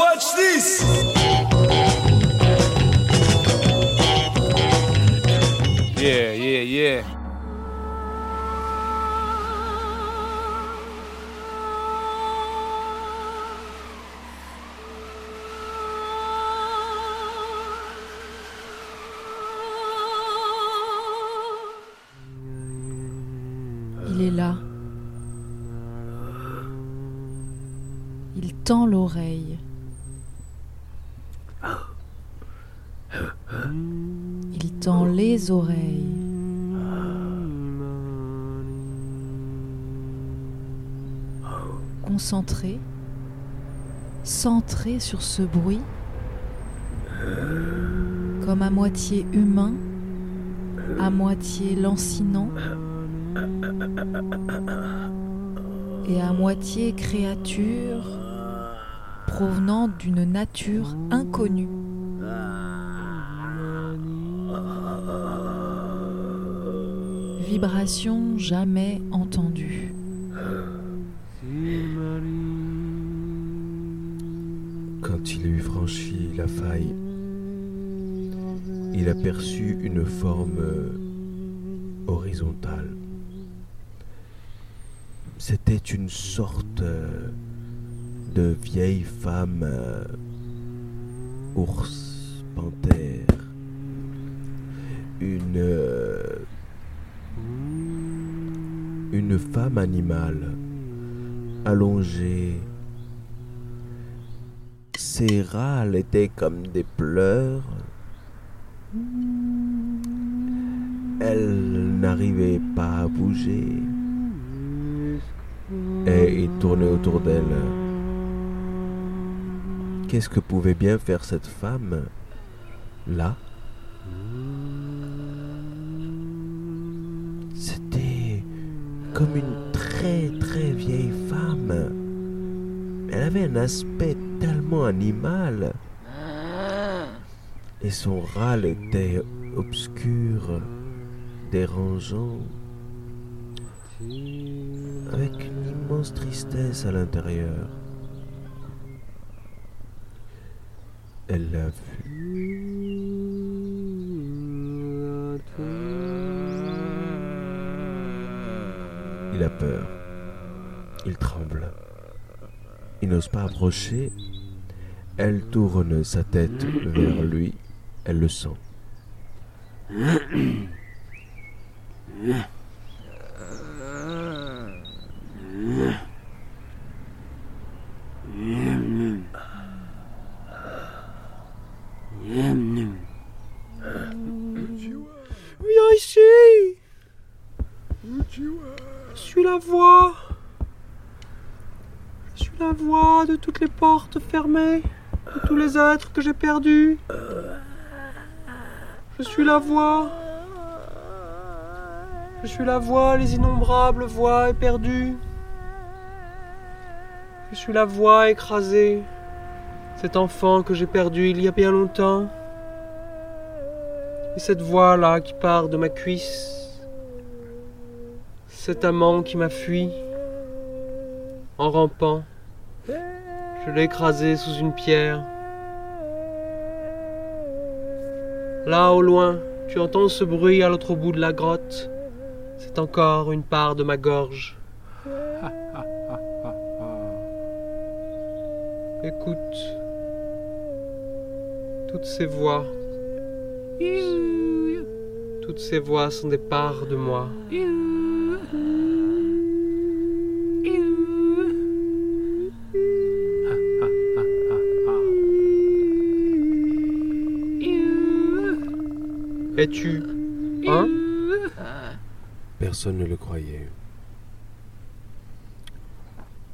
Watch this. Yeah, yeah, yeah. Il est là. Il tend l'oreille. Tend les oreilles. Concentré, centré sur ce bruit, comme à moitié humain, à moitié lancinant et à moitié créature provenant d'une nature inconnue. Vibration jamais entendue. Quand il eut franchi la faille, il aperçut une forme euh, horizontale. C'était une sorte euh, de vieille femme euh, ours, panthère. Une. Une femme animale, allongée. Ses râles étaient comme des pleurs. Elle n'arrivait pas à bouger. Et il tournait autour d'elle. Qu'est-ce que pouvait bien faire cette femme là? Comme une très très vieille femme. Elle avait un aspect tellement animal. Et son râle était obscur, dérangeant, avec une immense tristesse à l'intérieur. Elle l'a vu. Il a peur. Il tremble. Il n'ose pas approcher. Elle tourne sa tête vers lui. Elle le sent. Viens ici Je suis la voix Je suis de toutes les portes fermées, de tous les êtres que j'ai perdus. Je suis la voix. Je suis la voix, les innombrables voix éperdues. Je suis la voix écrasée, cet enfant que j'ai perdu il y a bien longtemps. Et cette voix-là qui part de ma cuisse. Cet amant qui m'a fui. En rampant. Je l'ai écrasé sous une pierre. Là au loin, tu entends ce bruit à l'autre bout de la grotte. C'est encore une part de ma gorge. Écoute. Toutes ces voix. Toutes ces voix sont des parts de moi. Es-tu un? Personne ne le croyait.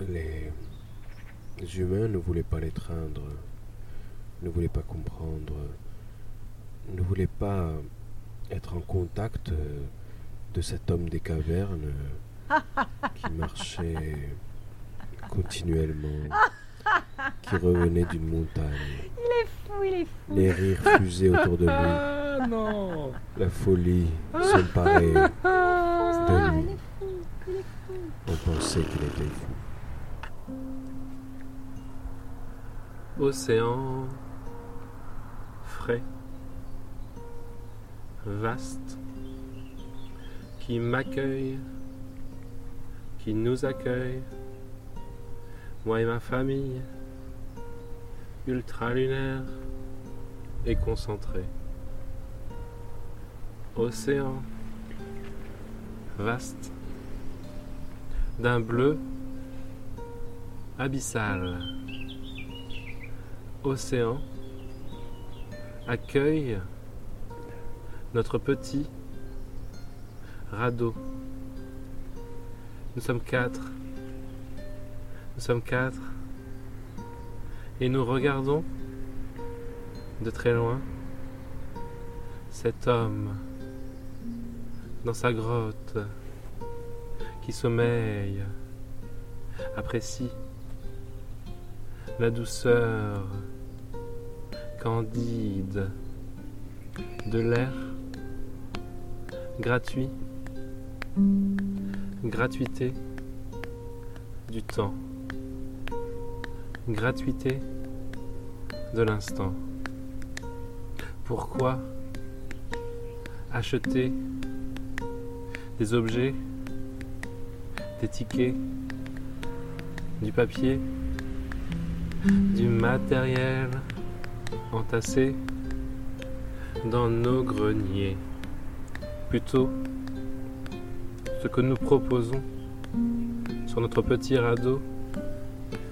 Les humains ne voulaient pas l'étreindre, ne voulaient pas comprendre, ne voulaient pas être en contact de cet homme des cavernes qui marchait continuellement, qui revenait d'une montagne. Il est fou, il est fou. Les rires fusaient autour de lui. La folie s'emparait de lui. On pensait qu'il était fou. Océan frais, vaste, qui m'accueille, qui nous accueille, moi et ma famille, ultra lunaire et concentré. Océan vaste, d'un bleu abyssal. Océan accueille notre petit radeau. Nous sommes quatre. Nous sommes quatre. Et nous regardons de très loin cet homme dans sa grotte qui sommeille, apprécie la douceur candide de l'air gratuit, gratuité du temps, gratuité de l'instant. Pourquoi acheter des objets, des tickets, du papier, du matériel entassé dans nos greniers. Plutôt, ce que nous proposons sur notre petit radeau,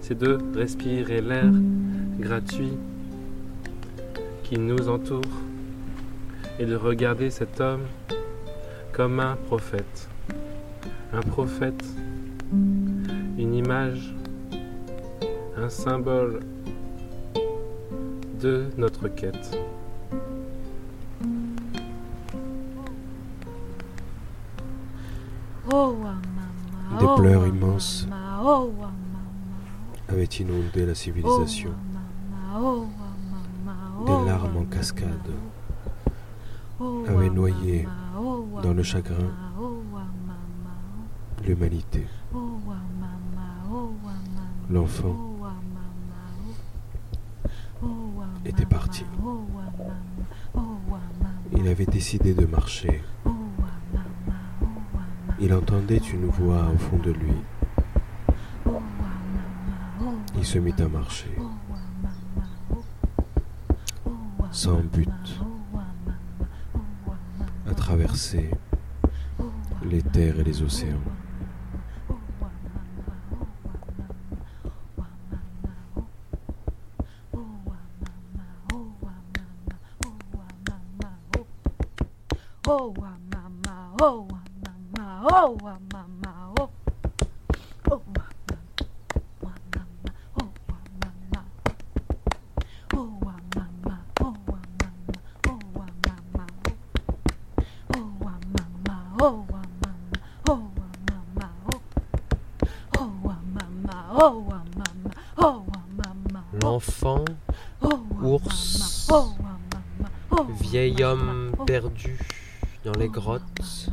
c'est de respirer l'air gratuit qui nous entoure et de regarder cet homme comme un prophète. Un prophète, une image, un symbole de notre quête. Des pleurs immenses avaient inondé la civilisation. Des larmes en cascade avaient noyé dans le chagrin l'humanité. L'enfant était parti. Il avait décidé de marcher. Il entendait une voix au fond de lui. Il se mit à marcher. Sans but. À traverser les terres et les océans. L'enfant, vieil homme perdu dans les grottes,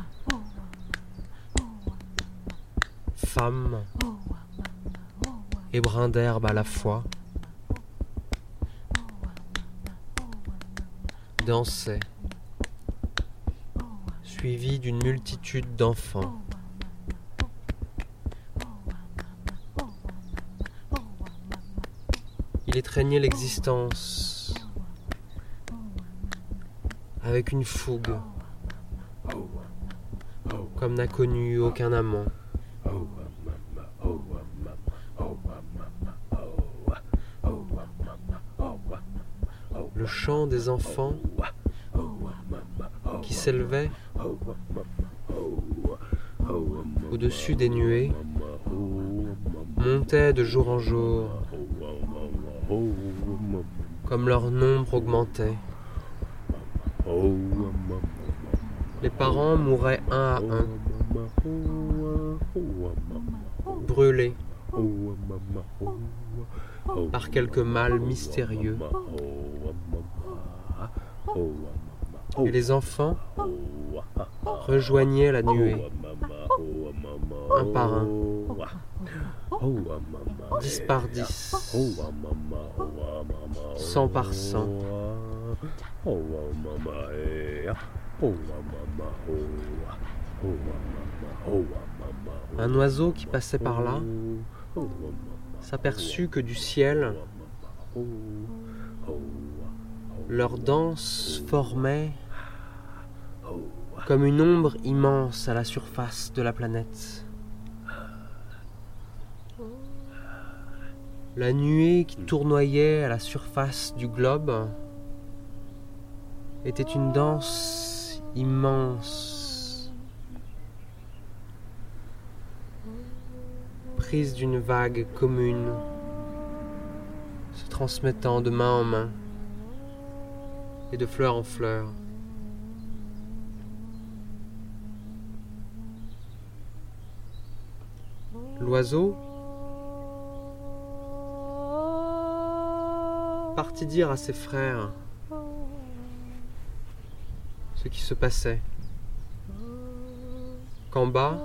femme. Et brin d'herbe à la fois, dansait, suivi d'une multitude d'enfants. Il étreignait l'existence avec une fougue, comme n'a connu aucun amant. Le chant des enfants qui s'élevait au-dessus des nuées montait de jour en jour comme leur nombre augmentait. Les parents mouraient un à un, brûlés par quelque mal mystérieux. Et les enfants rejoignaient la nuée, un par un. 10 par 10, 100 par 100. Un oiseau qui passait par là s'aperçut que du ciel, leur danse formait comme une ombre immense à la surface de la planète. La nuée qui tournoyait à la surface du globe était une danse immense, prise d'une vague commune, se transmettant de main en main et de fleur en fleur. L'oiseau partit dire à ses frères ce qui se passait. Qu'en bas,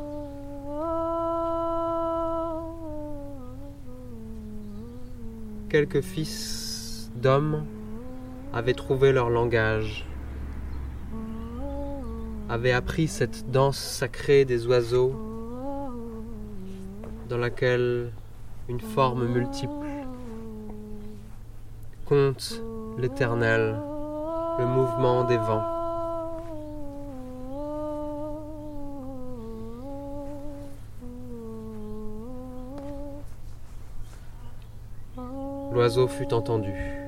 quelques fils d'hommes avaient trouvé leur langage, avaient appris cette danse sacrée des oiseaux dans laquelle une forme multiple compte l'éternel, le mouvement des vents. L'oiseau fut entendu.